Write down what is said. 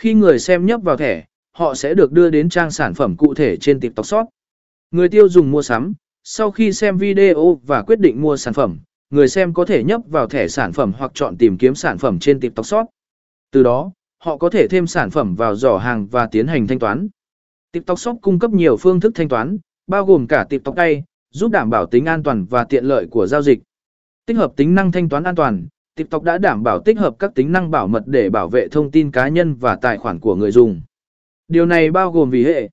Khi người xem nhấp vào thẻ, họ sẽ được đưa đến trang sản phẩm cụ thể trên TikTok Shop. Người tiêu dùng mua sắm, sau khi xem video và quyết định mua sản phẩm, người xem có thể nhấp vào thẻ sản phẩm hoặc chọn tìm kiếm sản phẩm trên TikTok Shop. Từ đó, họ có thể thêm sản phẩm vào giỏ hàng và tiến hành thanh toán. TikTok Shop cung cấp nhiều phương thức thanh toán, bao gồm cả TikTok Pay, giúp đảm bảo tính an toàn và tiện lợi của giao dịch. Tích hợp tính năng thanh toán an toàn, TikTok đã đảm bảo tích hợp các tính năng bảo mật để bảo vệ thông tin cá nhân và tài khoản của người dùng. Điều này bao gồm vì hệ